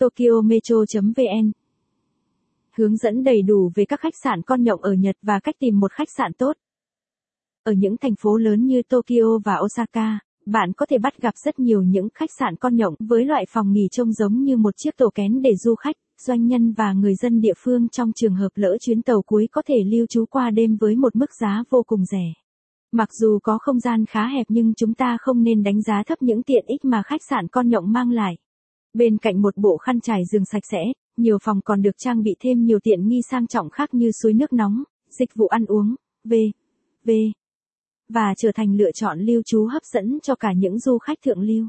tokyometro.vn Hướng dẫn đầy đủ về các khách sạn con nhộng ở Nhật và cách tìm một khách sạn tốt. Ở những thành phố lớn như Tokyo và Osaka, bạn có thể bắt gặp rất nhiều những khách sạn con nhộng với loại phòng nghỉ trông giống như một chiếc tổ kén để du khách, doanh nhân và người dân địa phương trong trường hợp lỡ chuyến tàu cuối có thể lưu trú qua đêm với một mức giá vô cùng rẻ. Mặc dù có không gian khá hẹp nhưng chúng ta không nên đánh giá thấp những tiện ích mà khách sạn con nhộng mang lại. Bên cạnh một bộ khăn trải giường sạch sẽ, nhiều phòng còn được trang bị thêm nhiều tiện nghi sang trọng khác như suối nước nóng, dịch vụ ăn uống, v. v. và trở thành lựa chọn lưu trú hấp dẫn cho cả những du khách thượng lưu.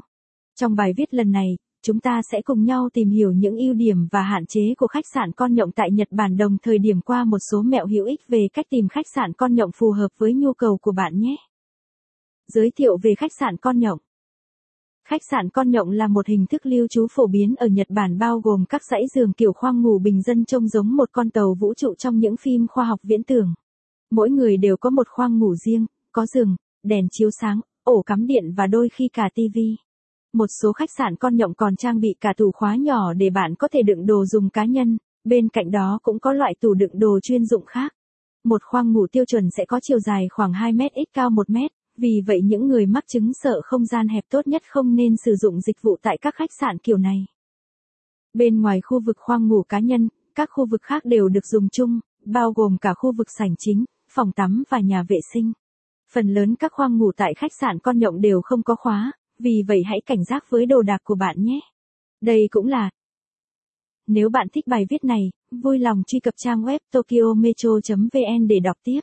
Trong bài viết lần này, chúng ta sẽ cùng nhau tìm hiểu những ưu điểm và hạn chế của khách sạn con nhộng tại Nhật Bản đồng thời điểm qua một số mẹo hữu ích về cách tìm khách sạn con nhộng phù hợp với nhu cầu của bạn nhé. Giới thiệu về khách sạn con nhộng. Khách sạn con nhộng là một hình thức lưu trú phổ biến ở Nhật Bản bao gồm các dãy giường kiểu khoang ngủ bình dân trông giống một con tàu vũ trụ trong những phim khoa học viễn tưởng. Mỗi người đều có một khoang ngủ riêng, có giường, đèn chiếu sáng, ổ cắm điện và đôi khi cả tivi. Một số khách sạn con nhộng còn trang bị cả tủ khóa nhỏ để bạn có thể đựng đồ dùng cá nhân, bên cạnh đó cũng có loại tủ đựng đồ chuyên dụng khác. Một khoang ngủ tiêu chuẩn sẽ có chiều dài khoảng 2 mét x cao 1 mét, vì vậy những người mắc chứng sợ không gian hẹp tốt nhất không nên sử dụng dịch vụ tại các khách sạn kiểu này. Bên ngoài khu vực khoang ngủ cá nhân, các khu vực khác đều được dùng chung, bao gồm cả khu vực sảnh chính, phòng tắm và nhà vệ sinh. Phần lớn các khoang ngủ tại khách sạn con nhộng đều không có khóa, vì vậy hãy cảnh giác với đồ đạc của bạn nhé. Đây cũng là Nếu bạn thích bài viết này, vui lòng truy cập trang web tokyometro.vn để đọc tiếp.